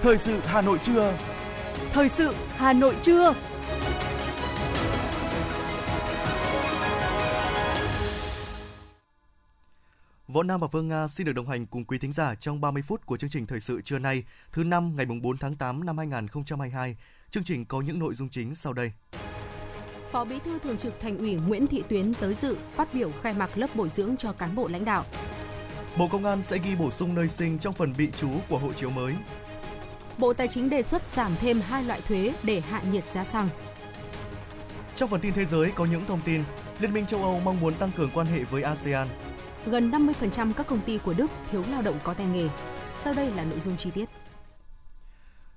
Thời sự Hà Nội trưa. Thời sự Hà Nội trưa. Võ Nam và Phương Nga xin được đồng hành cùng quý thính giả trong 30 phút của chương trình thời sự trưa nay, thứ năm ngày 4 tháng 8 năm 2022. Chương trình có những nội dung chính sau đây. Phó Bí thư Thường trực Thành ủy Nguyễn Thị Tuyến tới dự phát biểu khai mạc lớp bồi dưỡng cho cán bộ lãnh đạo. Bộ Công an sẽ ghi bổ sung nơi sinh trong phần bị trú của hộ chiếu mới. Bộ Tài chính đề xuất giảm thêm hai loại thuế để hạ nhiệt giá xăng. Trong phần tin thế giới có những thông tin, Liên minh châu Âu mong muốn tăng cường quan hệ với ASEAN. Gần 50% các công ty của Đức thiếu lao động có tay nghề. Sau đây là nội dung chi tiết.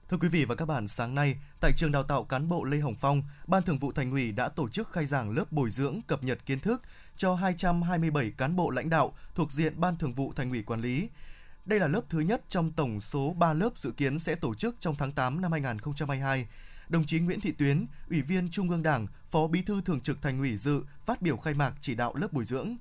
Thưa quý vị và các bạn, sáng nay, tại trường đào tạo cán bộ Lê Hồng Phong, Ban Thường vụ Thành ủy đã tổ chức khai giảng lớp bồi dưỡng cập nhật kiến thức cho 227 cán bộ lãnh đạo thuộc diện Ban Thường vụ Thành ủy quản lý. Đây là lớp thứ nhất trong tổng số 3 lớp dự kiến sẽ tổ chức trong tháng 8 năm 2022. Đồng chí Nguyễn Thị Tuyến, Ủy viên Trung ương Đảng, Phó Bí thư Thường trực Thành ủy dự phát biểu khai mạc chỉ đạo lớp bồi dưỡng.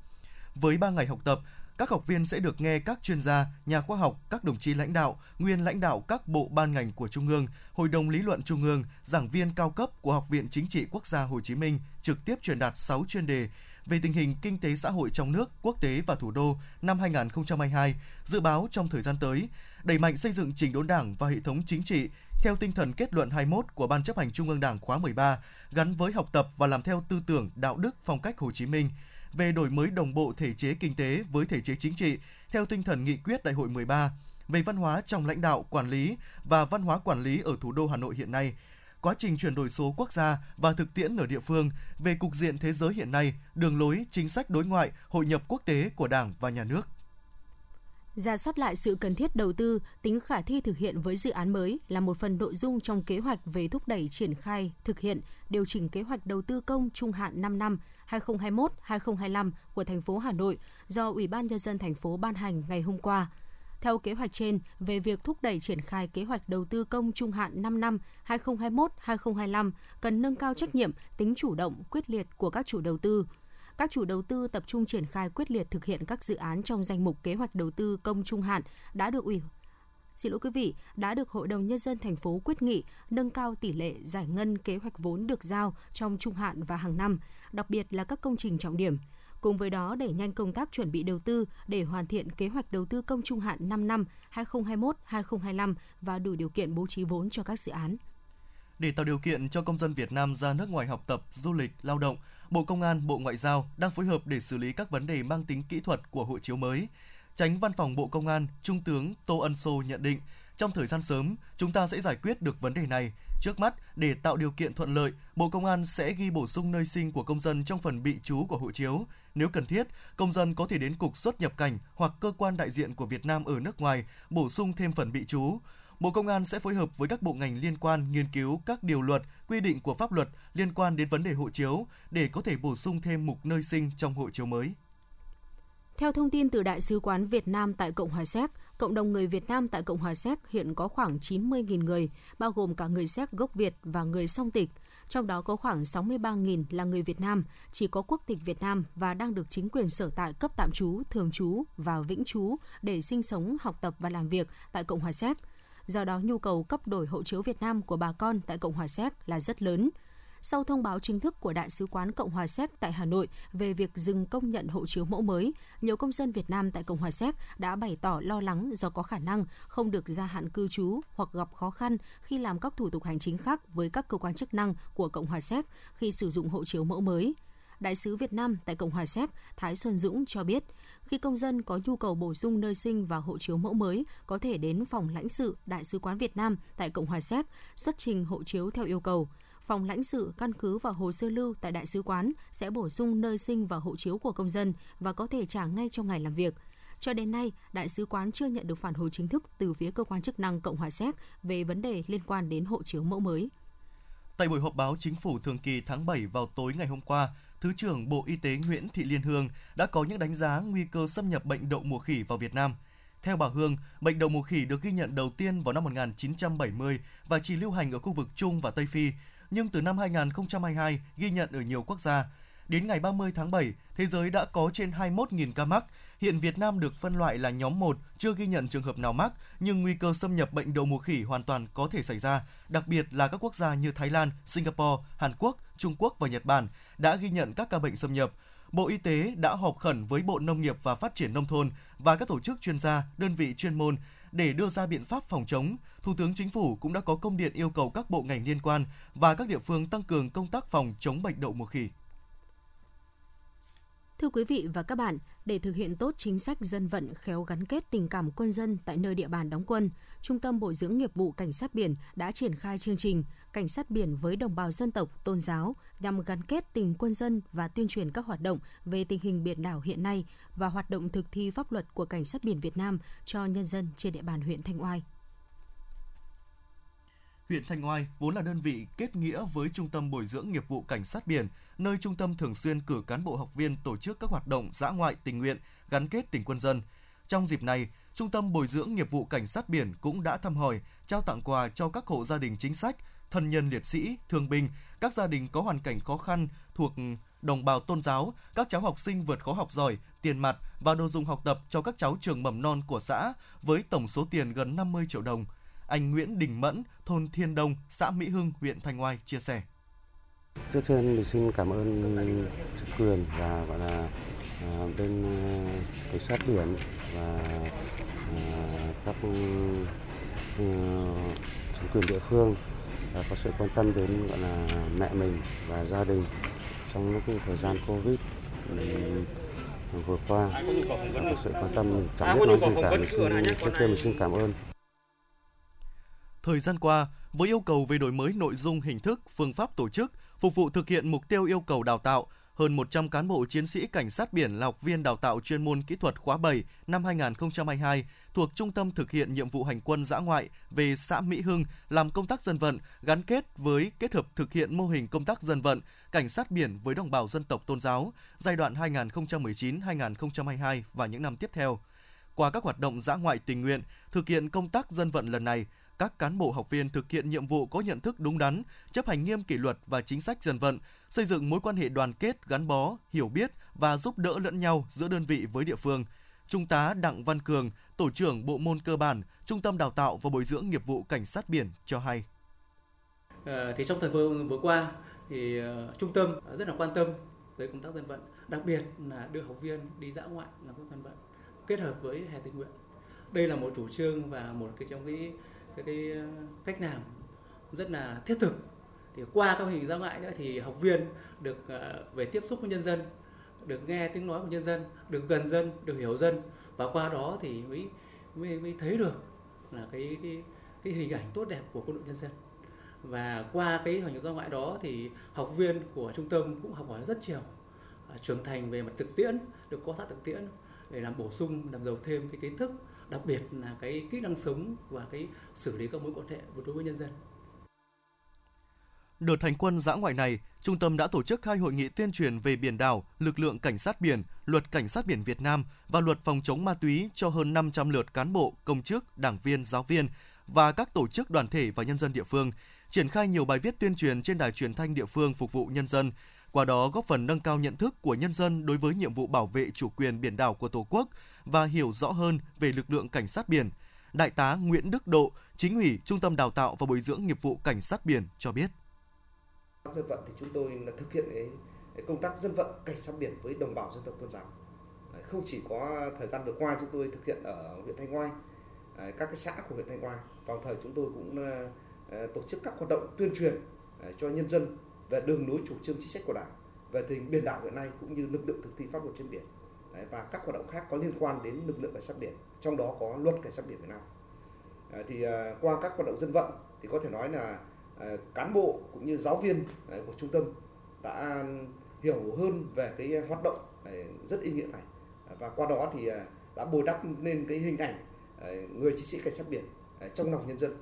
Với 3 ngày học tập, các học viên sẽ được nghe các chuyên gia, nhà khoa học, các đồng chí lãnh đạo, nguyên lãnh đạo các bộ ban ngành của Trung ương, Hội đồng lý luận Trung ương, giảng viên cao cấp của Học viện Chính trị Quốc gia Hồ Chí Minh trực tiếp truyền đạt 6 chuyên đề về tình hình kinh tế xã hội trong nước, quốc tế và thủ đô năm 2022, dự báo trong thời gian tới, đẩy mạnh xây dựng chỉnh đốn Đảng và hệ thống chính trị theo tinh thần kết luận 21 của Ban chấp hành Trung ương Đảng khóa 13, gắn với học tập và làm theo tư tưởng, đạo đức, phong cách Hồ Chí Minh, về đổi mới đồng bộ thể chế kinh tế với thể chế chính trị theo tinh thần nghị quyết Đại hội 13 về văn hóa trong lãnh đạo, quản lý và văn hóa quản lý ở thủ đô Hà Nội hiện nay, quá trình chuyển đổi số quốc gia và thực tiễn ở địa phương về cục diện thế giới hiện nay, đường lối, chính sách đối ngoại, hội nhập quốc tế của Đảng và Nhà nước ra soát lại sự cần thiết đầu tư, tính khả thi thực hiện với dự án mới là một phần nội dung trong kế hoạch về thúc đẩy triển khai, thực hiện, điều chỉnh kế hoạch đầu tư công trung hạn 5 năm 2021-2025 của thành phố Hà Nội do Ủy ban nhân dân thành phố ban hành ngày hôm qua. Theo kế hoạch trên, về việc thúc đẩy triển khai kế hoạch đầu tư công trung hạn 5 năm 2021-2025 cần nâng cao trách nhiệm, tính chủ động, quyết liệt của các chủ đầu tư, các chủ đầu tư tập trung triển khai quyết liệt thực hiện các dự án trong danh mục kế hoạch đầu tư công trung hạn đã được ủy xin lỗi quý vị, đã được Hội đồng Nhân dân thành phố quyết nghị nâng cao tỷ lệ giải ngân kế hoạch vốn được giao trong trung hạn và hàng năm, đặc biệt là các công trình trọng điểm. Cùng với đó đẩy nhanh công tác chuẩn bị đầu tư để hoàn thiện kế hoạch đầu tư công trung hạn 5 năm 2021-2025 và đủ điều kiện bố trí vốn cho các dự án. Để tạo điều kiện cho công dân Việt Nam ra nước ngoài học tập, du lịch, lao động, Bộ Công an, Bộ Ngoại giao đang phối hợp để xử lý các vấn đề mang tính kỹ thuật của hộ chiếu mới. Tránh Văn phòng Bộ Công an, Trung tướng Tô Ân Sô nhận định, trong thời gian sớm, chúng ta sẽ giải quyết được vấn đề này. Trước mắt, để tạo điều kiện thuận lợi, Bộ Công an sẽ ghi bổ sung nơi sinh của công dân trong phần bị trú của hộ chiếu. Nếu cần thiết, công dân có thể đến Cục xuất nhập cảnh hoặc cơ quan đại diện của Việt Nam ở nước ngoài bổ sung thêm phần bị trú. Bộ Công an sẽ phối hợp với các bộ ngành liên quan nghiên cứu các điều luật, quy định của pháp luật liên quan đến vấn đề hộ chiếu để có thể bổ sung thêm mục nơi sinh trong hộ chiếu mới. Theo thông tin từ Đại sứ quán Việt Nam tại Cộng hòa Séc, cộng đồng người Việt Nam tại Cộng hòa Séc hiện có khoảng 90.000 người, bao gồm cả người Séc gốc Việt và người song tịch. Trong đó có khoảng 63.000 là người Việt Nam, chỉ có quốc tịch Việt Nam và đang được chính quyền sở tại cấp tạm trú, thường trú và vĩnh trú để sinh sống, học tập và làm việc tại Cộng hòa Séc. Do đó, nhu cầu cấp đổi hộ chiếu Việt Nam của bà con tại Cộng hòa Séc là rất lớn. Sau thông báo chính thức của Đại sứ quán Cộng hòa Séc tại Hà Nội về việc dừng công nhận hộ chiếu mẫu mới, nhiều công dân Việt Nam tại Cộng hòa Séc đã bày tỏ lo lắng do có khả năng không được gia hạn cư trú hoặc gặp khó khăn khi làm các thủ tục hành chính khác với các cơ quan chức năng của Cộng hòa Séc khi sử dụng hộ chiếu mẫu mới. Đại sứ Việt Nam tại Cộng hòa Séc Thái Xuân Dũng cho biết, khi công dân có nhu cầu bổ sung nơi sinh và hộ chiếu mẫu mới, có thể đến phòng lãnh sự Đại sứ quán Việt Nam tại Cộng hòa Séc xuất trình hộ chiếu theo yêu cầu. Phòng lãnh sự căn cứ vào hồ sơ lưu tại đại sứ quán sẽ bổ sung nơi sinh và hộ chiếu của công dân và có thể trả ngay trong ngày làm việc. Cho đến nay, đại sứ quán chưa nhận được phản hồi chính thức từ phía cơ quan chức năng Cộng hòa Séc về vấn đề liên quan đến hộ chiếu mẫu mới. Tại buổi họp báo chính phủ thường kỳ tháng 7 vào tối ngày hôm qua, Thứ trưởng Bộ Y tế Nguyễn Thị Liên Hương đã có những đánh giá nguy cơ xâm nhập bệnh đậu mùa khỉ vào Việt Nam. Theo bà Hương, bệnh đậu mùa khỉ được ghi nhận đầu tiên vào năm 1970 và chỉ lưu hành ở khu vực Trung và Tây Phi, nhưng từ năm 2022 ghi nhận ở nhiều quốc gia. Đến ngày 30 tháng 7, thế giới đã có trên 21.000 ca mắc. Hiện Việt Nam được phân loại là nhóm 1, chưa ghi nhận trường hợp nào mắc, nhưng nguy cơ xâm nhập bệnh đậu mùa khỉ hoàn toàn có thể xảy ra, đặc biệt là các quốc gia như Thái Lan, Singapore, Hàn Quốc, Trung Quốc và Nhật Bản đã ghi nhận các ca bệnh xâm nhập. Bộ Y tế đã họp khẩn với Bộ Nông nghiệp và Phát triển Nông thôn và các tổ chức chuyên gia, đơn vị chuyên môn để đưa ra biện pháp phòng chống. Thủ tướng Chính phủ cũng đã có công điện yêu cầu các bộ ngành liên quan và các địa phương tăng cường công tác phòng chống bệnh đậu mùa khỉ. Thưa quý vị và các bạn, để thực hiện tốt chính sách dân vận khéo gắn kết tình cảm quân dân tại nơi địa bàn đóng quân, Trung tâm Bồi dưỡng nghiệp vụ Cảnh sát biển đã triển khai chương trình Cảnh sát biển với đồng bào dân tộc, tôn giáo nhằm gắn kết tình quân dân và tuyên truyền các hoạt động về tình hình biển đảo hiện nay và hoạt động thực thi pháp luật của Cảnh sát biển Việt Nam cho nhân dân trên địa bàn huyện Thanh Oai huyện Thanh Oai vốn là đơn vị kết nghĩa với Trung tâm Bồi dưỡng nghiệp vụ Cảnh sát biển, nơi trung tâm thường xuyên cử cán bộ học viên tổ chức các hoạt động dã ngoại tình nguyện gắn kết tình quân dân. Trong dịp này, Trung tâm Bồi dưỡng nghiệp vụ Cảnh sát biển cũng đã thăm hỏi, trao tặng quà cho các hộ gia đình chính sách, thân nhân liệt sĩ, thương binh, các gia đình có hoàn cảnh khó khăn thuộc đồng bào tôn giáo, các cháu học sinh vượt khó học giỏi, tiền mặt và đồ dùng học tập cho các cháu trường mầm non của xã với tổng số tiền gần 50 triệu đồng – anh Nguyễn Đình Mẫn, thôn Thiên Đông, xã Mỹ Hưng, huyện Thanh Oai chia sẻ. Trước tiên thì xin cảm ơn chính quyền và gọi là à, bên à, cảnh sát biển và à, các ừ, ừ, chính quyền địa phương và có sự quan tâm đến gọi là mẹ mình và gia đình trong lúc thời gian covid vừa qua. Có sự quan tâm chẳng biết nói gì cả mình xin trước tiên mình xin cảm ơn. Thời gian qua, với yêu cầu về đổi mới nội dung, hình thức, phương pháp tổ chức, phục vụ thực hiện mục tiêu yêu cầu đào tạo, hơn 100 cán bộ chiến sĩ cảnh sát biển là học viên đào tạo chuyên môn kỹ thuật khóa 7 năm 2022 thuộc Trung tâm thực hiện nhiệm vụ hành quân giã ngoại về xã Mỹ Hưng làm công tác dân vận gắn kết với kết hợp thực hiện mô hình công tác dân vận cảnh sát biển với đồng bào dân tộc tôn giáo giai đoạn 2019-2022 và những năm tiếp theo. Qua các hoạt động giã ngoại tình nguyện, thực hiện công tác dân vận lần này, các cán bộ học viên thực hiện nhiệm vụ có nhận thức đúng đắn, chấp hành nghiêm kỷ luật và chính sách dân vận, xây dựng mối quan hệ đoàn kết, gắn bó, hiểu biết và giúp đỡ lẫn nhau giữa đơn vị với địa phương. Trung tá Đặng Văn Cường, tổ trưởng bộ môn cơ bản, Trung tâm đào tạo và bồi dưỡng nghiệp vụ cảnh sát biển cho hay. À, thì trong thời vừa, vừa qua thì uh, trung tâm rất là quan tâm tới công tác dân vận, đặc biệt là đưa học viên đi dã ngoại làm công tác dân vận kết hợp với hè tình nguyện. Đây là một chủ trương và một cái trong cái cái, cái ờ, cách làm rất là thiết thực. Thì qua các hình giao ngoại nữa thì học viên được ờ, về tiếp xúc với nhân dân được nghe tiếng nói của nhân dân được gần dân được hiểu dân. Và qua đó thì mới mới, mới thấy được là cái, cái cái hình ảnh tốt đẹp của quân đội nhân dân. Và qua cái hình giao ngoại đó thì học viên của trung tâm cũng học hỏi rất nhiều. Ờ, trưởng thành về mặt thực tiễn được có sát thực tiễn để làm bổ sung làm giàu thêm cái kiến thức đặc biệt là cái kỹ năng sống và cái xử lý các mối quan hệ đối với nhân dân. Đợt hành quân giã ngoại này, trung tâm đã tổ chức hai hội nghị tuyên truyền về biển đảo, lực lượng cảnh sát biển, luật cảnh sát biển Việt Nam và luật phòng chống ma túy cho hơn 500 lượt cán bộ, công chức, đảng viên, giáo viên và các tổ chức đoàn thể và nhân dân địa phương, triển khai nhiều bài viết tuyên truyền trên đài truyền thanh địa phương phục vụ nhân dân, qua đó góp phần nâng cao nhận thức của nhân dân đối với nhiệm vụ bảo vệ chủ quyền biển đảo của Tổ quốc và hiểu rõ hơn về lực lượng cảnh sát biển. Đại tá Nguyễn Đức Độ, chính ủy Trung tâm Đào tạo và Bồi dưỡng nghiệp vụ Cảnh sát biển cho biết. Dân vận thì chúng tôi là thực hiện cái, cái công tác dân vận cảnh sát biển với đồng bào dân tộc tôn giáo. Không chỉ có thời gian vừa qua chúng tôi thực hiện ở huyện Thanh Oai, các cái xã của huyện Thanh Oai. Vào thời chúng tôi cũng ờ, ờ, tổ chức các hoạt động tuyên truyền cho nhân dân về đường lối chủ trương chính sách của đảng về tình hình biển đảo hiện nay cũng như lực lượng thực thi pháp luật trên biển. Đấy, và các hoạt động khác có liên quan đến lực lượng cảnh sát biển trong đó có luật cảnh sát biển Việt Nam. À, thì à, qua các hoạt động dân vận thì có thể nói là à, cán bộ cũng như giáo viên à, của trung tâm đã hiểu hơn về cái hoạt động à, rất ý nghĩa này. À, và qua đó thì à, đã bồi đắp nên cái hình ảnh à, người chiến sĩ cảnh sát biển à, trong lòng nhân dân.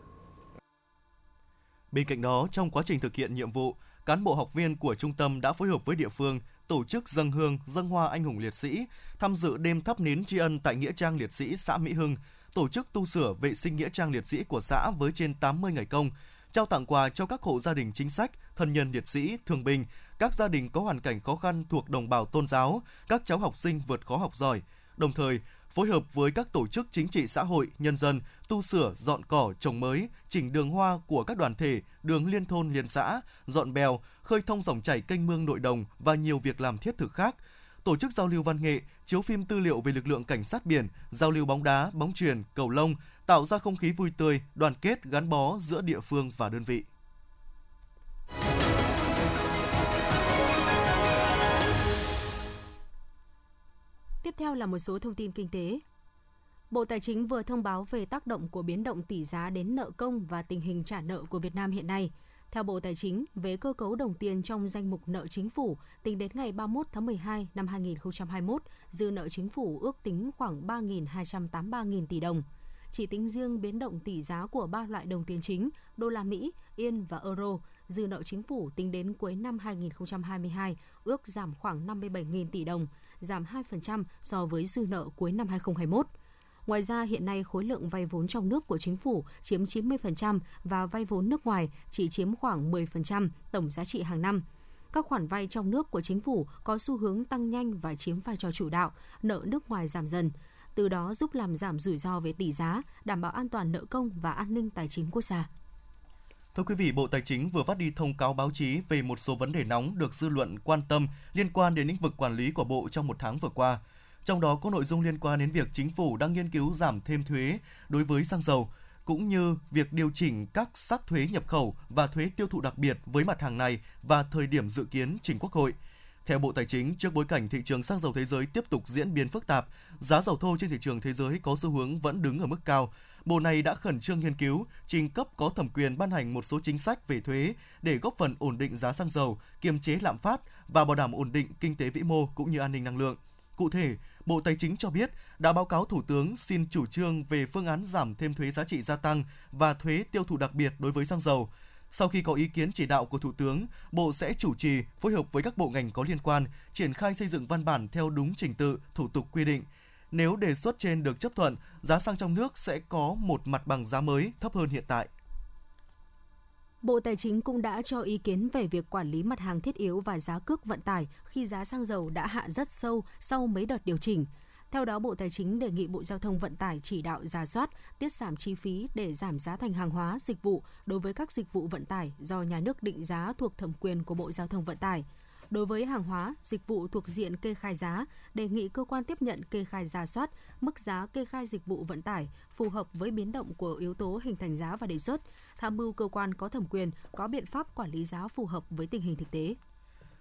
Bên cạnh đó, trong quá trình thực hiện nhiệm vụ, cán bộ học viên của trung tâm đã phối hợp với địa phương tổ chức dân hương, dân hoa anh hùng liệt sĩ, tham dự đêm thắp nến tri ân tại nghĩa trang liệt sĩ xã Mỹ Hưng, tổ chức tu sửa vệ sinh nghĩa trang liệt sĩ của xã với trên 80 ngày công, trao tặng quà cho các hộ gia đình chính sách, thân nhân liệt sĩ, thương binh, các gia đình có hoàn cảnh khó khăn thuộc đồng bào tôn giáo, các cháu học sinh vượt khó học giỏi. Đồng thời, phối hợp với các tổ chức chính trị xã hội, nhân dân, tu sửa, dọn cỏ, trồng mới, chỉnh đường hoa của các đoàn thể, đường liên thôn liên xã, dọn bèo, khơi thông dòng chảy kênh mương nội đồng và nhiều việc làm thiết thực khác. Tổ chức giao lưu văn nghệ, chiếu phim tư liệu về lực lượng cảnh sát biển, giao lưu bóng đá, bóng truyền, cầu lông, tạo ra không khí vui tươi, đoàn kết, gắn bó giữa địa phương và đơn vị. Theo là một số thông tin kinh tế. Bộ Tài chính vừa thông báo về tác động của biến động tỷ giá đến nợ công và tình hình trả nợ của Việt Nam hiện nay. Theo Bộ Tài chính, về cơ cấu đồng tiền trong danh mục nợ chính phủ, tính đến ngày 31 tháng 12 năm 2021, dư nợ chính phủ ước tính khoảng 3.283.000 tỷ đồng. Chỉ tính riêng biến động tỷ giá của ba loại đồng tiền chính, đô la Mỹ, Yên và Euro, dư nợ chính phủ tính đến cuối năm 2022 ước giảm khoảng 57.000 tỷ đồng, giảm 2% so với dư nợ cuối năm 2021. Ngoài ra, hiện nay khối lượng vay vốn trong nước của chính phủ chiếm 90% và vay vốn nước ngoài chỉ chiếm khoảng 10% tổng giá trị hàng năm. Các khoản vay trong nước của chính phủ có xu hướng tăng nhanh và chiếm vai trò chủ đạo, nợ nước ngoài giảm dần, từ đó giúp làm giảm rủi ro về tỷ giá, đảm bảo an toàn nợ công và an ninh tài chính quốc gia. Thưa quý vị, Bộ Tài chính vừa phát đi thông cáo báo chí về một số vấn đề nóng được dư luận quan tâm liên quan đến lĩnh vực quản lý của Bộ trong một tháng vừa qua. Trong đó có nội dung liên quan đến việc chính phủ đang nghiên cứu giảm thêm thuế đối với xăng dầu, cũng như việc điều chỉnh các sắc thuế nhập khẩu và thuế tiêu thụ đặc biệt với mặt hàng này và thời điểm dự kiến trình Quốc hội. Theo Bộ Tài chính, trước bối cảnh thị trường xăng dầu thế giới tiếp tục diễn biến phức tạp, giá dầu thô trên thị trường thế giới có xu hướng vẫn đứng ở mức cao. Bộ này đã khẩn trương nghiên cứu, trình cấp có thẩm quyền ban hành một số chính sách về thuế để góp phần ổn định giá xăng dầu, kiềm chế lạm phát và bảo đảm ổn định kinh tế vĩ mô cũng như an ninh năng lượng. Cụ thể, Bộ Tài chính cho biết đã báo cáo Thủ tướng xin chủ trương về phương án giảm thêm thuế giá trị gia tăng và thuế tiêu thụ đặc biệt đối với xăng dầu. Sau khi có ý kiến chỉ đạo của Thủ tướng, Bộ sẽ chủ trì phối hợp với các bộ ngành có liên quan triển khai xây dựng văn bản theo đúng trình tự, thủ tục quy định. Nếu đề xuất trên được chấp thuận, giá xăng trong nước sẽ có một mặt bằng giá mới thấp hơn hiện tại. Bộ Tài chính cũng đã cho ý kiến về việc quản lý mặt hàng thiết yếu và giá cước vận tải khi giá xăng dầu đã hạ rất sâu sau mấy đợt điều chỉnh. Theo đó, Bộ Tài chính đề nghị Bộ Giao thông Vận tải chỉ đạo giả soát, tiết giảm chi phí để giảm giá thành hàng hóa, dịch vụ đối với các dịch vụ vận tải do nhà nước định giá thuộc thẩm quyền của Bộ Giao thông Vận tải. Đối với hàng hóa, dịch vụ thuộc diện kê khai giá, đề nghị cơ quan tiếp nhận kê khai giả soát mức giá kê khai dịch vụ vận tải phù hợp với biến động của yếu tố hình thành giá và đề xuất, tham mưu cơ quan có thẩm quyền có biện pháp quản lý giá phù hợp với tình hình thực tế.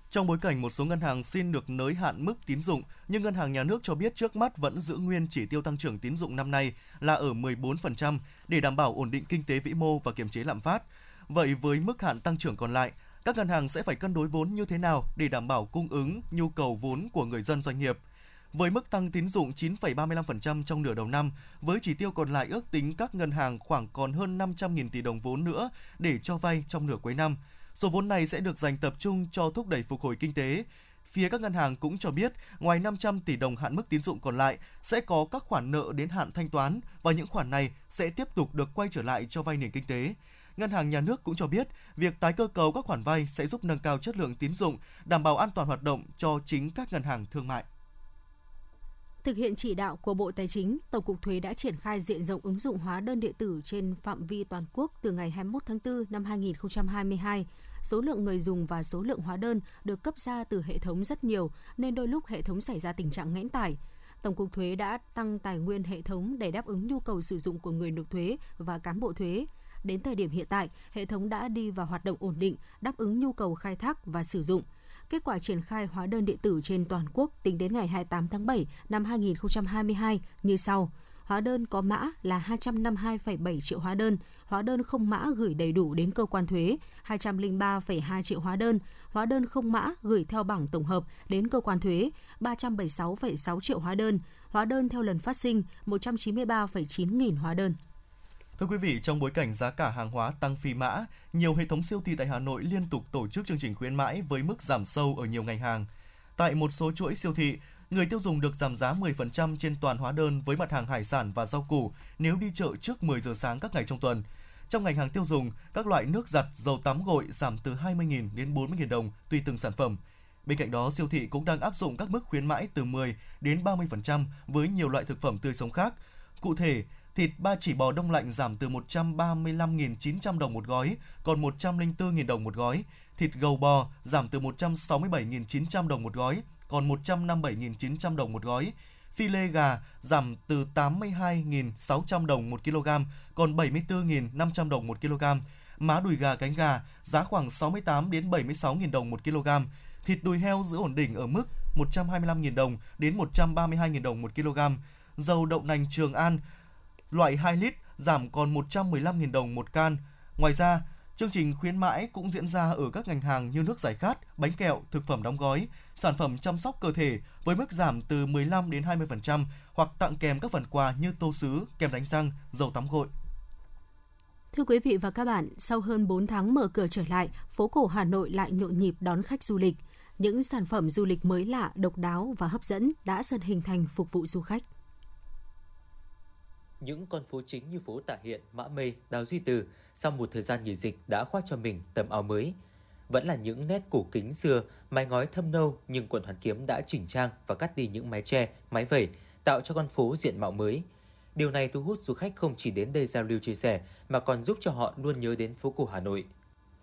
Trong bối cảnh một số ngân hàng xin được nới hạn mức tín dụng, nhưng ngân hàng nhà nước cho biết trước mắt vẫn giữ nguyên chỉ tiêu tăng trưởng tín dụng năm nay là ở 14% để đảm bảo ổn định kinh tế vĩ mô và kiềm chế lạm phát. Vậy với mức hạn tăng trưởng còn lại, các ngân hàng sẽ phải cân đối vốn như thế nào để đảm bảo cung ứng nhu cầu vốn của người dân doanh nghiệp. Với mức tăng tín dụng 9,35% trong nửa đầu năm, với chỉ tiêu còn lại ước tính các ngân hàng khoảng còn hơn 500.000 tỷ đồng vốn nữa để cho vay trong nửa cuối năm. Số vốn này sẽ được dành tập trung cho thúc đẩy phục hồi kinh tế. Phía các ngân hàng cũng cho biết, ngoài 500 tỷ đồng hạn mức tín dụng còn lại, sẽ có các khoản nợ đến hạn thanh toán và những khoản này sẽ tiếp tục được quay trở lại cho vay nền kinh tế. Ngân hàng Nhà nước cũng cho biết, việc tái cơ cấu các khoản vay sẽ giúp nâng cao chất lượng tín dụng, đảm bảo an toàn hoạt động cho chính các ngân hàng thương mại. Thực hiện chỉ đạo của Bộ Tài chính, Tổng cục Thuế đã triển khai diện rộng ứng dụng hóa đơn điện tử trên phạm vi toàn quốc từ ngày 21 tháng 4 năm 2022. Số lượng người dùng và số lượng hóa đơn được cấp ra từ hệ thống rất nhiều, nên đôi lúc hệ thống xảy ra tình trạng nghẽn tải. Tổng cục Thuế đã tăng tài nguyên hệ thống để đáp ứng nhu cầu sử dụng của người nộp thuế và cán bộ thuế. Đến thời điểm hiện tại, hệ thống đã đi vào hoạt động ổn định, đáp ứng nhu cầu khai thác và sử dụng. Kết quả triển khai hóa đơn điện tử trên toàn quốc tính đến ngày 28 tháng 7 năm 2022 như sau. Hóa đơn có mã là 252,7 triệu hóa đơn, hóa đơn không mã gửi đầy đủ đến cơ quan thuế 203,2 triệu hóa đơn, hóa đơn không mã gửi theo bảng tổng hợp đến cơ quan thuế 376,6 triệu hóa đơn, hóa đơn theo lần phát sinh 193,9 nghìn hóa đơn. Thưa quý vị, trong bối cảnh giá cả hàng hóa tăng phi mã, nhiều hệ thống siêu thị tại Hà Nội liên tục tổ chức chương trình khuyến mãi với mức giảm sâu ở nhiều ngành hàng. Tại một số chuỗi siêu thị, người tiêu dùng được giảm giá 10% trên toàn hóa đơn với mặt hàng hải sản và rau củ nếu đi chợ trước 10 giờ sáng các ngày trong tuần. Trong ngành hàng tiêu dùng, các loại nước giặt, dầu tắm gội giảm từ 20.000 đến 40.000 đồng tùy từng sản phẩm. Bên cạnh đó, siêu thị cũng đang áp dụng các mức khuyến mãi từ 10 đến 30% với nhiều loại thực phẩm tươi sống khác. Cụ thể, thịt ba chỉ bò đông lạnh giảm từ 135.900 đồng một gói còn 104.000 đồng một gói, thịt gầu bò giảm từ 167.900 đồng một gói còn 157.900 đồng một gói, phi lê gà giảm từ 82.600 đồng một kg còn 74.500 đồng một kg, má đùi gà cánh gà giá khoảng 68 đến 76.000 đồng một kg, thịt đùi heo giữ ổn định ở mức 125.000 đồng đến 132.000 đồng một kg, dầu đậu nành Trường An loại 2 lít giảm còn 115.000 đồng một can. Ngoài ra, chương trình khuyến mãi cũng diễn ra ở các ngành hàng như nước giải khát, bánh kẹo, thực phẩm đóng gói, sản phẩm chăm sóc cơ thể với mức giảm từ 15 đến 20% hoặc tặng kèm các phần quà như tô sứ, kem đánh răng, dầu tắm gội. Thưa quý vị và các bạn, sau hơn 4 tháng mở cửa trở lại, phố cổ Hà Nội lại nhộn nhịp đón khách du lịch. Những sản phẩm du lịch mới lạ, độc đáo và hấp dẫn đã dần hình thành phục vụ du khách. Những con phố chính như phố Tạ Hiện, Mã Mê, Đào Duy Từ sau một thời gian nghỉ dịch đã khoác cho mình tấm áo mới. Vẫn là những nét cổ kính xưa, mái ngói thâm nâu nhưng quận Hoàn Kiếm đã chỉnh trang và cắt đi những mái tre, mái vẩy, tạo cho con phố diện mạo mới. Điều này thu hút du khách không chỉ đến đây giao lưu chia sẻ mà còn giúp cho họ luôn nhớ đến phố cổ Hà Nội.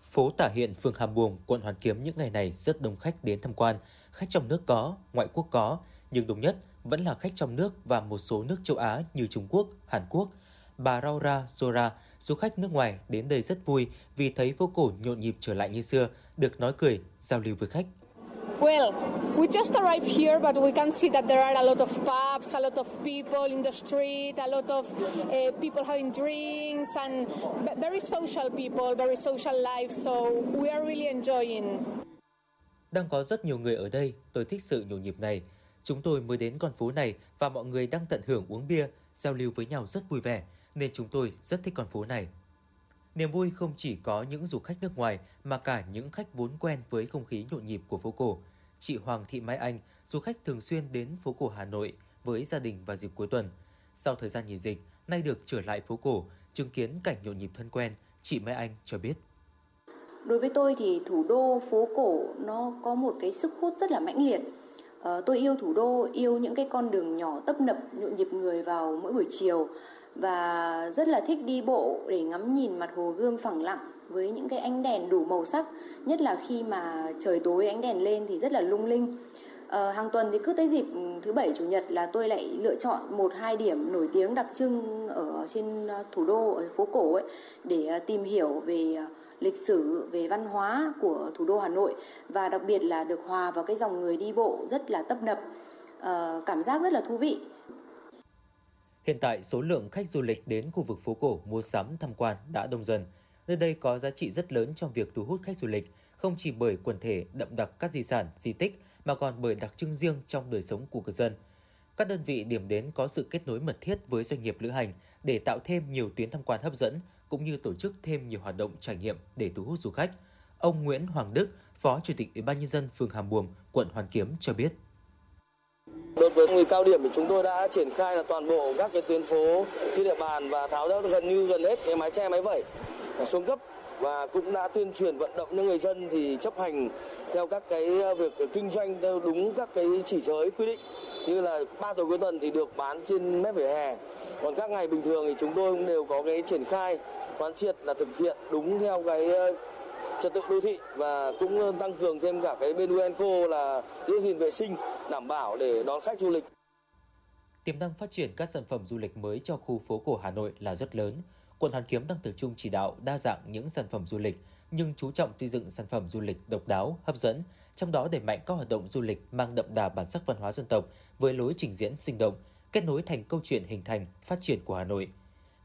Phố Tả Hiện, phường Hàm Buồng, quận Hoàn Kiếm những ngày này rất đông khách đến tham quan. Khách trong nước có, ngoại quốc có, nhưng đông nhất vẫn là khách trong nước và một số nước châu Á như Trung Quốc, Hàn Quốc. Bà Raura Zora, du khách nước ngoài đến đây rất vui vì thấy phố cổ nhộn nhịp trở lại như xưa, được nói cười, giao lưu với khách. Well, we just arrived here, but we can see that there are a lot of pubs, a lot of people in the street, a lot of uh, people having drinks, and very social people, very social life. So we are really enjoying. Đang có rất nhiều người ở đây, tôi thích sự nhộn nhịp này. Chúng tôi mới đến con phố này và mọi người đang tận hưởng uống bia, giao lưu với nhau rất vui vẻ, nên chúng tôi rất thích con phố này. Niềm vui không chỉ có những du khách nước ngoài mà cả những khách vốn quen với không khí nhộn nhịp của phố cổ. Chị Hoàng Thị Mai Anh, du khách thường xuyên đến phố cổ Hà Nội với gia đình vào dịp cuối tuần. Sau thời gian nghỉ dịch, nay được trở lại phố cổ, chứng kiến cảnh nhộn nhịp thân quen, chị Mai Anh cho biết. Đối với tôi thì thủ đô phố cổ nó có một cái sức hút rất là mãnh liệt Ờ, tôi yêu thủ đô, yêu những cái con đường nhỏ tấp nập nhộn nhịp người vào mỗi buổi chiều và rất là thích đi bộ để ngắm nhìn mặt hồ Gươm phẳng lặng với những cái ánh đèn đủ màu sắc, nhất là khi mà trời tối ánh đèn lên thì rất là lung linh. À, hàng tuần thì cứ tới dịp ừ, thứ bảy chủ nhật là tôi lại lựa chọn một hai điểm nổi tiếng đặc trưng ở trên ờ, thủ đô ở phố cổ ấy để tìm hiểu về lịch sử về văn hóa của thủ đô Hà Nội và đặc biệt là được hòa vào cái dòng người đi bộ rất là tấp nập uh, cảm giác rất là thú vị Hiện tại, số lượng khách du lịch đến khu vực phố cổ mua sắm tham quan đã đông dần. Nơi đây có giá trị rất lớn trong việc thu hút khách du lịch, không chỉ bởi quần thể đậm đặc các di sản, di tích, mà còn bởi đặc trưng riêng trong đời sống của cư dân. Các đơn vị điểm đến có sự kết nối mật thiết với doanh nghiệp lữ hành để tạo thêm nhiều tuyến tham quan hấp dẫn, cũng như tổ chức thêm nhiều hoạt động trải nghiệm để thu hút du khách. Ông Nguyễn Hoàng Đức, Phó Chủ tịch Ủy ban nhân dân phường Hàm Buồm, quận Hoàn Kiếm cho biết. Đối với người cao điểm thì chúng tôi đã triển khai là toàn bộ các cái tuyến phố trên địa bàn và tháo ra gần như gần hết cái mái che mái vẩy à, xuống cấp và cũng đã tuyên truyền vận động cho người dân thì chấp hành theo các cái việc kinh doanh theo đúng các cái chỉ giới quy định như là ba tổ cuối tuần thì được bán trên mép vỉa hè còn các ngày bình thường thì chúng tôi cũng đều có cái triển khai quán triệt là thực hiện đúng theo cái ờ, trật tự đô thị và cũng ờ, tăng cường thêm cả cái bên UNCO là giữ gìn vệ sinh đảm bảo để đón khách du lịch. Tiềm năng phát triển các sản phẩm du lịch mới cho khu phố cổ Hà Nội là rất lớn. Quận Hoàn Kiếm đang tập trung chỉ đạo đa dạng những sản phẩm du lịch, nhưng chú trọng xây dựng sản phẩm du lịch độc đáo, hấp dẫn, trong đó đẩy mạnh các hoạt động du lịch mang đậm đà bản sắc văn hóa dân tộc với lối trình diễn sinh động, kết nối thành câu chuyện hình thành, phát triển của Hà Nội –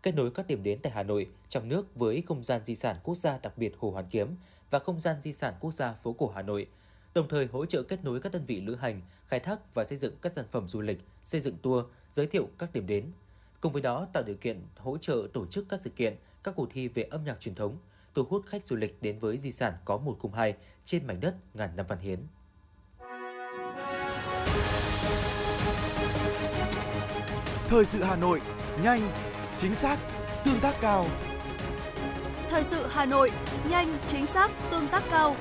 kết nối các điểm đến tại Hà Nội trong nước với không gian di sản quốc gia đặc biệt Hồ Hoàn Kiếm và không gian di sản quốc gia phố cổ Hà Nội, đồng thời hỗ trợ kết nối các đơn vị lữ hành, khai thác và xây dựng các sản phẩm du lịch, xây dựng tour, giới thiệu các điểm đến. Cùng với đó tạo điều kiện hỗ trợ tổ chức các sự kiện, các cuộc thi về âm nhạc truyền thống, thu hút khách du lịch đến với di sản có một cùng hai trên mảnh đất ngàn năm văn hiến. Thời sự Hà Nội, nhanh, chính xác, tương tác cao. Thời sự Hà Nội, nhanh, chính xác, tương tác cao.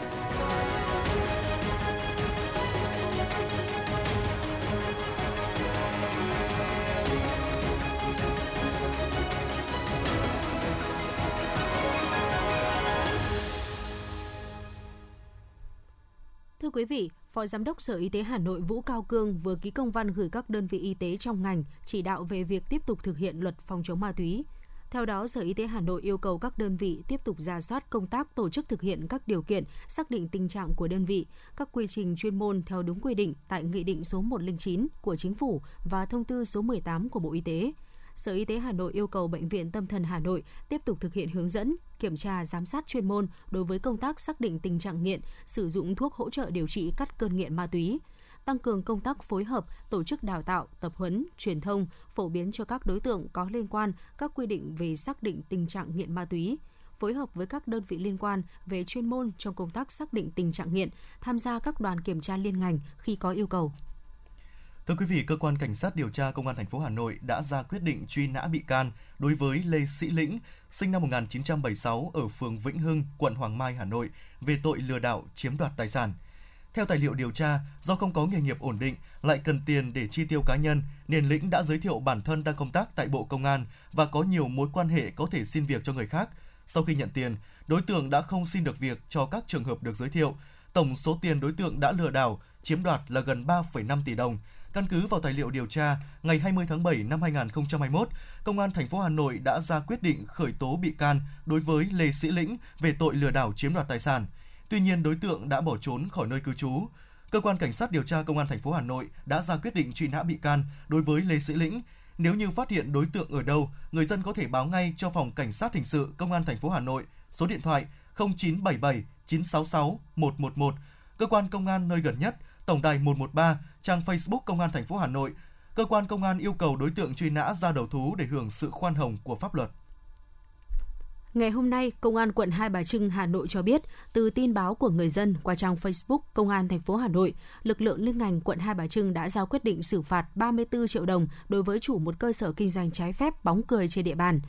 Thưa quý vị, Phó Giám đốc Sở Y tế Hà Nội Vũ Cao Cương vừa ký công văn gửi các đơn vị y tế trong ngành chỉ đạo về việc tiếp tục thực hiện luật phòng chống ma túy. Theo đó, Sở Y tế Hà Nội yêu cầu các đơn vị tiếp tục ra soát công tác tổ chức thực hiện các điều kiện, xác định tình trạng của đơn vị, các quy trình chuyên môn theo đúng quy định tại Nghị định số 109 của Chính phủ và Thông tư số 18 của Bộ Y tế. Sở Y tế Hà Nội yêu cầu Bệnh viện Tâm thần Hà Nội tiếp tục thực hiện hướng dẫn, kiểm tra, giám sát chuyên môn đối với công tác xác định tình trạng nghiện, sử dụng thuốc hỗ trợ điều trị cắt cơn nghiện ma túy, tăng cường công tác phối hợp, tổ chức đào tạo, tập huấn, truyền thông, phổ biến cho các đối tượng có liên quan các quy định về xác định tình trạng nghiện ma túy, phối hợp với các đơn vị liên quan về chuyên môn trong công tác xác định tình trạng nghiện, tham gia các đoàn kiểm tra liên ngành khi có yêu cầu. Thưa quý vị, cơ quan cảnh sát điều tra công an thành phố Hà Nội đã ra quyết định truy nã bị can đối với Lê Sĩ Lĩnh, sinh năm 1976 ở phường Vĩnh Hưng, quận Hoàng Mai, Hà Nội về tội lừa đảo chiếm đoạt tài sản. Theo tài liệu điều tra, do không có nghề nghiệp ổn định, lại cần tiền để chi tiêu cá nhân, nên Lĩnh đã giới thiệu bản thân đang công tác tại Bộ Công an và có nhiều mối quan hệ có thể xin việc cho người khác. Sau khi nhận tiền, đối tượng đã không xin được việc cho các trường hợp được giới thiệu. Tổng số tiền đối tượng đã lừa đảo chiếm đoạt là gần 3,5 tỷ đồng. Căn cứ vào tài liệu điều tra, ngày 20 tháng 7 năm 2021, Công an thành phố Hà Nội đã ra quyết định khởi tố bị can đối với Lê Sĩ Lĩnh về tội lừa đảo chiếm đoạt tài sản. Tuy nhiên, đối tượng đã bỏ trốn khỏi nơi cư trú. Cơ quan cảnh sát điều tra công an thành phố Hà Nội đã ra quyết định truy nã bị can đối với Lê Sĩ Lĩnh. Nếu như phát hiện đối tượng ở đâu, người dân có thể báo ngay cho phòng cảnh sát hình sự công an thành phố Hà Nội, số điện thoại 0977 966 111, cơ quan công an nơi gần nhất, tổng đài 113, trang Facebook công an thành phố Hà Nội. Cơ quan công an yêu cầu đối tượng truy nã ra đầu thú để hưởng sự khoan hồng của pháp luật. Ngày hôm nay, Công an quận Hai Bà Trưng, Hà Nội cho biết, từ tin báo của người dân qua trang Facebook Công an thành phố Hà Nội, lực lượng liên ngành quận Hai Bà Trưng đã ra quyết định xử phạt 34 triệu đồng đối với chủ một cơ sở kinh doanh trái phép bóng cười trên địa bàn.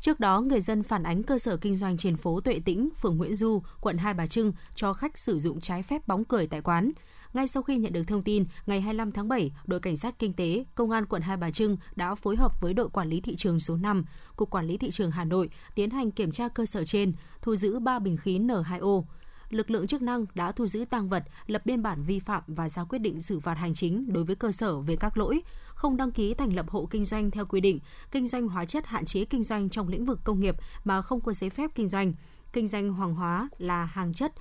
Trước đó, người dân phản ánh cơ sở kinh doanh trên phố Tuệ Tĩnh, phường Nguyễn Du, quận Hai Bà Trưng cho khách sử dụng trái phép bóng cười tại quán. Ngay sau khi nhận được thông tin, ngày 25 tháng 7, đội cảnh sát kinh tế, công an quận Hai Bà Trưng đã phối hợp với đội quản lý thị trường số 5, cục quản lý thị trường Hà Nội tiến hành kiểm tra cơ sở trên, thu giữ 3 bình khí N2O. Lực lượng chức năng đã thu giữ tăng vật, lập biên bản vi phạm và ra quyết định xử phạt hành chính đối với cơ sở về các lỗi không đăng ký thành lập hộ kinh doanh theo quy định, kinh doanh hóa chất hạn chế kinh doanh trong lĩnh vực công nghiệp mà không có giấy phép kinh doanh, kinh doanh hoàng hóa là hàng chất,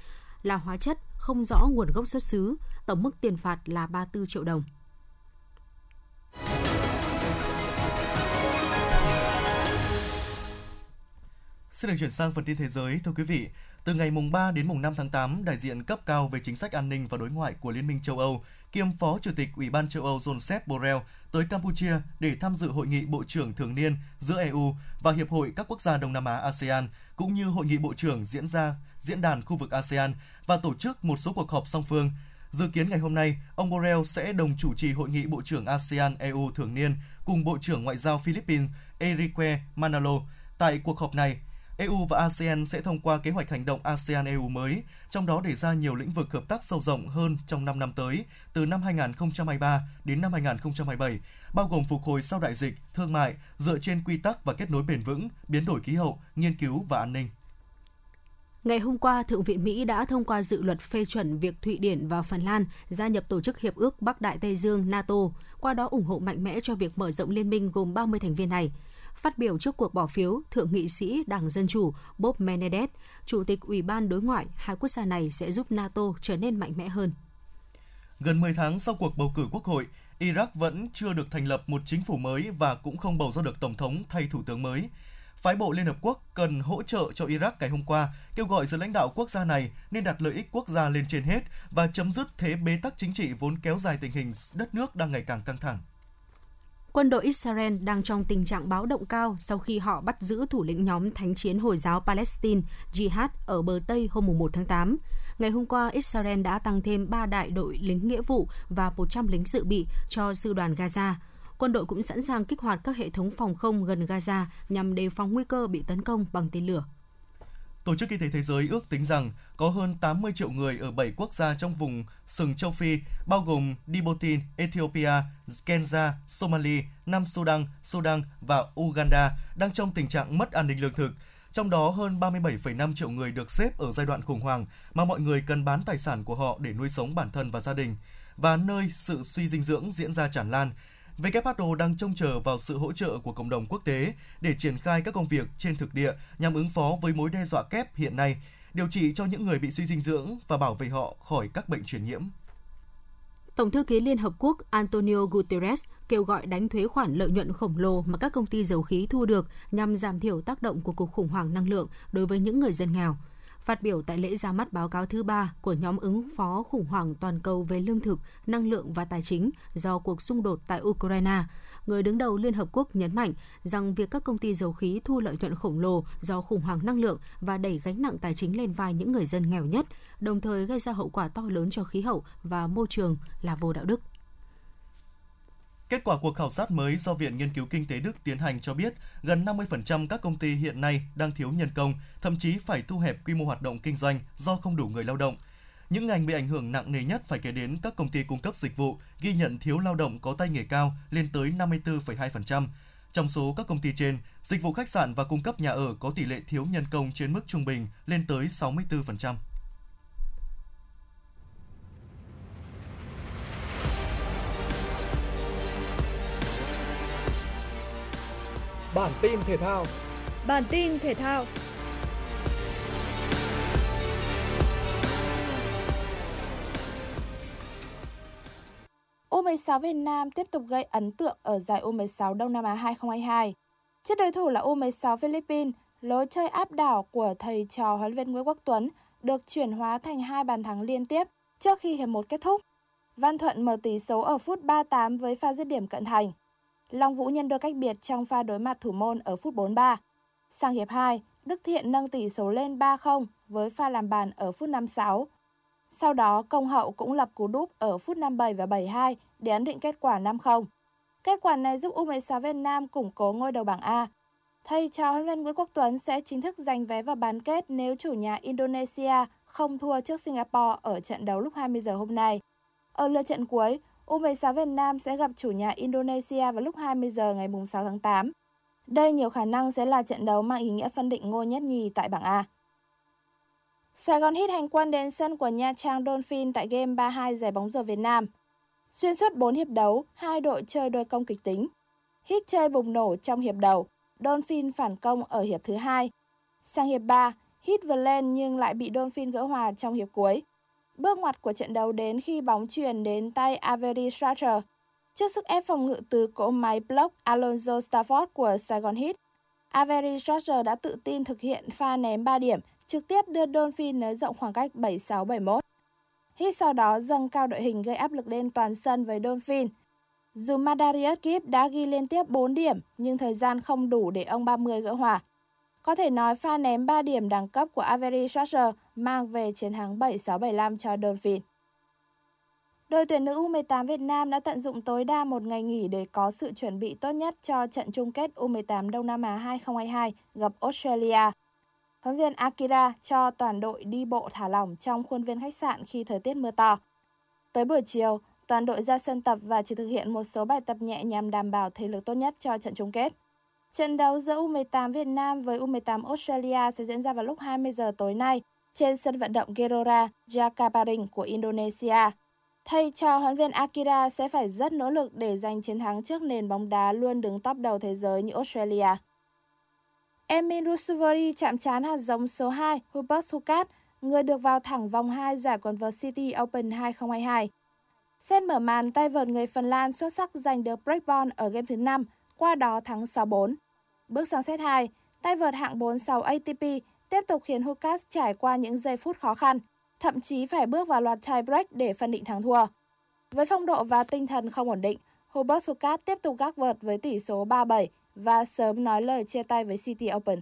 là hóa chất không rõ nguồn gốc xuất xứ, tổng mức tiền phạt là 34 triệu đồng. Xin được chuyển sang phần tin thế giới, thưa quý vị. Từ ngày mùng 3 đến mùng 5 tháng 8, đại diện cấp cao về chính sách an ninh và đối ngoại của Liên minh châu Âu, kiêm Phó Chủ tịch Ủy ban châu Âu Joseph Borrell tới Campuchia để tham dự hội nghị bộ trưởng thường niên giữa EU và Hiệp hội các quốc gia Đông Nam Á ASEAN, cũng như hội nghị bộ trưởng diễn ra diễn đàn khu vực ASEAN và tổ chức một số cuộc họp song phương. Dự kiến ngày hôm nay, ông Borrell sẽ đồng chủ trì hội nghị Bộ trưởng ASEAN-EU thường niên cùng Bộ trưởng Ngoại giao Philippines Enrique Manalo. Tại cuộc họp này, EU và ASEAN sẽ thông qua kế hoạch hành động ASEAN-EU mới, trong đó đề ra nhiều lĩnh vực hợp tác sâu rộng hơn trong 5 năm tới, từ năm 2023 đến năm 2027, bao gồm phục hồi sau đại dịch, thương mại, dựa trên quy tắc và kết nối bền vững, biến đổi khí hậu, nghiên cứu và an ninh. Ngày hôm qua, Thượng viện Mỹ đã thông qua dự luật phê chuẩn việc Thụy Điển và Phần Lan gia nhập Tổ chức Hiệp ước Bắc Đại Tây Dương NATO, qua đó ủng hộ mạnh mẽ cho việc mở rộng liên minh gồm 30 thành viên này. Phát biểu trước cuộc bỏ phiếu, Thượng nghị sĩ Đảng Dân Chủ Bob Menendez, Chủ tịch Ủy ban Đối ngoại hai quốc gia này sẽ giúp NATO trở nên mạnh mẽ hơn. Gần 10 tháng sau cuộc bầu cử quốc hội, Iraq vẫn chưa được thành lập một chính phủ mới và cũng không bầu ra được tổng thống thay thủ tướng mới. Phái bộ Liên Hợp Quốc cần hỗ trợ cho Iraq ngày hôm qua, kêu gọi giới lãnh đạo quốc gia này nên đặt lợi ích quốc gia lên trên hết và chấm dứt thế bế tắc chính trị vốn kéo dài tình hình đất nước đang ngày càng căng thẳng. Quân đội Israel đang trong tình trạng báo động cao sau khi họ bắt giữ thủ lĩnh nhóm thánh chiến Hồi giáo Palestine Jihad ở bờ Tây hôm 1 tháng 8. Ngày hôm qua, Israel đã tăng thêm 3 đại đội lính nghĩa vụ và 100 lính dự bị cho sư đoàn Gaza. Quân đội cũng sẵn sàng kích hoạt các hệ thống phòng không gần Gaza nhằm đề phòng nguy cơ bị tấn công bằng tên lửa. Tổ chức Y tế Thế giới ước tính rằng có hơn 80 triệu người ở 7 quốc gia trong vùng sừng châu Phi, bao gồm Djibouti, Ethiopia, Kenya, Somalia, Nam Sudan, Sudan và Uganda đang trong tình trạng mất an ninh lương thực. Trong đó hơn 37,5 triệu người được xếp ở giai đoạn khủng hoảng mà mọi người cần bán tài sản của họ để nuôi sống bản thân và gia đình và nơi sự suy dinh dưỡng diễn ra tràn lan. WHO đang trông chờ vào sự hỗ trợ của cộng đồng quốc tế để triển khai các công việc trên thực địa nhằm ứng phó với mối đe dọa kép hiện nay, điều trị cho những người bị suy dinh dưỡng và bảo vệ họ khỏi các bệnh truyền nhiễm. Tổng thư ký Liên Hợp Quốc Antonio Guterres kêu gọi đánh thuế khoản lợi nhuận khổng lồ mà các công ty dầu khí thu được nhằm giảm thiểu tác động của cuộc khủng hoảng năng lượng đối với những người dân nghèo. Phát biểu tại lễ ra mắt báo cáo thứ ba của nhóm ứng phó khủng hoảng toàn cầu về lương thực, năng lượng và tài chính do cuộc xung đột tại Ukraine, người đứng đầu Liên Hợp Quốc nhấn mạnh rằng việc các công ty dầu khí thu lợi nhuận khổng lồ do khủng hoảng năng lượng và đẩy gánh nặng tài chính lên vai những người dân nghèo nhất, đồng thời gây ra hậu quả to lớn cho khí hậu và môi trường là vô đạo đức. Kết quả cuộc khảo sát mới do Viện Nghiên cứu Kinh tế Đức tiến hành cho biết gần 50% các công ty hiện nay đang thiếu nhân công, thậm chí phải thu hẹp quy mô hoạt động kinh doanh do không đủ người lao động. Những ngành bị ảnh hưởng nặng nề nhất phải kể đến các công ty cung cấp dịch vụ, ghi nhận thiếu lao động có tay nghề cao lên tới 54,2%. Trong số các công ty trên, dịch vụ khách sạn và cung cấp nhà ở có tỷ lệ thiếu nhân công trên mức trung bình lên tới 64%. Bản tin thể thao. Bản tin thể thao. U16 Việt Nam tiếp tục gây ấn tượng ở giải U16 Đông Nam Á 2022. Trước đối thủ là U16 Philippines, lối chơi áp đảo của thầy trò huấn luyện viên Nguyễn Quốc Tuấn được chuyển hóa thành hai bàn thắng liên tiếp trước khi hiệp 1 kết thúc. Văn Thuận mở tỷ số ở phút 38 với pha dứt điểm cận thành. Long Vũ nhân đôi cách biệt trong pha đối mặt thủ môn ở phút 43. Sang hiệp 2, Đức Thiện nâng tỷ số lên 3-0 với pha làm bàn ở phút 56. Sau đó, Công Hậu cũng lập cú đúp ở phút 57 và 72 để ấn định kết quả 5-0. Kết quả này giúp U16 Việt Nam củng cố ngôi đầu bảng A. Thầy trò huấn luyện Nguyễn Quốc Tuấn sẽ chính thức giành vé vào bán kết nếu chủ nhà Indonesia không thua trước Singapore ở trận đấu lúc 20 giờ hôm nay. Ở lượt trận cuối, U16 Việt Nam sẽ gặp chủ nhà Indonesia vào lúc 20 giờ ngày 6 tháng 8. Đây nhiều khả năng sẽ là trận đấu mang ý nghĩa phân định ngôi nhất nhì tại bảng A. Sài Gòn Hit hành quân đến sân của Nha Trang Dolphin tại game 3-2 giải bóng rổ Việt Nam. Xuyên suốt 4 hiệp đấu, hai đội chơi đôi công kịch tính. Hit chơi bùng nổ trong hiệp đầu, Dolphin phản công ở hiệp thứ hai. Sang hiệp 3, Hit vượt lên nhưng lại bị Dolphin gỡ hòa trong hiệp cuối. Bước ngoặt của trận đấu đến khi bóng chuyển đến tay Avery Stracher. Trước sức ép phòng ngự từ cỗ máy block Alonso Stafford của Saigon Heat, Avery Stracher đã tự tin thực hiện pha ném 3 điểm, trực tiếp đưa Dolphin nới rộng khoảng cách 76-71. Heat sau đó dâng cao đội hình gây áp lực lên toàn sân với Dolphin. Dù Madarius Kip đã ghi liên tiếp 4 điểm, nhưng thời gian không đủ để ông 30 gỡ hòa. Có thể nói pha ném 3 điểm đẳng cấp của Avery Schwarzer mang về chiến thắng 7-6-75 cho Dolphin. Đội tuyển nữ U18 Việt Nam đã tận dụng tối đa một ngày nghỉ để có sự chuẩn bị tốt nhất cho trận chung kết U18 Đông Nam Á 2022 gặp Australia. Huấn viên Akira cho toàn đội đi bộ thả lỏng trong khuôn viên khách sạn khi thời tiết mưa to. Tới buổi chiều, toàn đội ra sân tập và chỉ thực hiện một số bài tập nhẹ nhằm đảm bảo thể lực tốt nhất cho trận chung kết. Trận đấu giữa U18 Việt Nam với U18 Australia sẽ diễn ra vào lúc 20 giờ tối nay trên sân vận động Gelora Jakabaring của Indonesia. Thầy trò huấn viên Akira sẽ phải rất nỗ lực để giành chiến thắng trước nền bóng đá luôn đứng top đầu thế giới như Australia. Emil Rusuvori chạm trán hạt giống số 2 Hubert Sukat, người được vào thẳng vòng 2 giải quần vợt City Open 2022. Set mở màn tay vợt người Phần Lan xuất sắc giành được breakball ở game thứ 5, qua đó thắng 6-4. Bước sang set 2, tay vợt hạng 4 sau ATP tiếp tục khiến Hukas trải qua những giây phút khó khăn, thậm chí phải bước vào loạt tie break để phân định thắng thua. Với phong độ và tinh thần không ổn định, Hubert Hukas tiếp tục gác vợt với tỷ số 3-7 và sớm nói lời chia tay với City Open.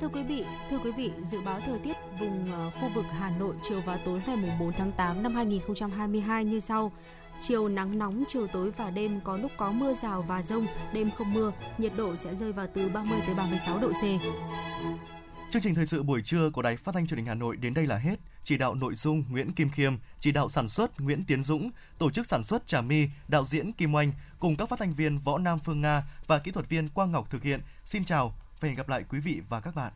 Thưa quý vị, thưa quý vị, dự báo thời tiết vùng ờ, khu vực Hà Nội chiều và tối ngày 4 tháng 8 năm 2022 như sau. Chiều nắng nóng, chiều tối và đêm có lúc có mưa rào và rông, đêm không mưa, nhiệt độ sẽ rơi vào từ 30 tới 36 độ C. Chương trình thời sự buổi trưa của Đài Phát thanh Truyền hình Hà Nội đến đây là hết. Chỉ đạo nội dung Nguyễn Kim Khiêm, chỉ đạo sản xuất Nguyễn Tiến Dũng, tổ chức sản xuất Trà My, đạo diễn Kim Oanh cùng các phát thanh viên Võ Nam Phương Nga và kỹ thuật viên Quang Ngọc thực hiện. Xin chào và hẹn gặp lại quý vị và các bạn.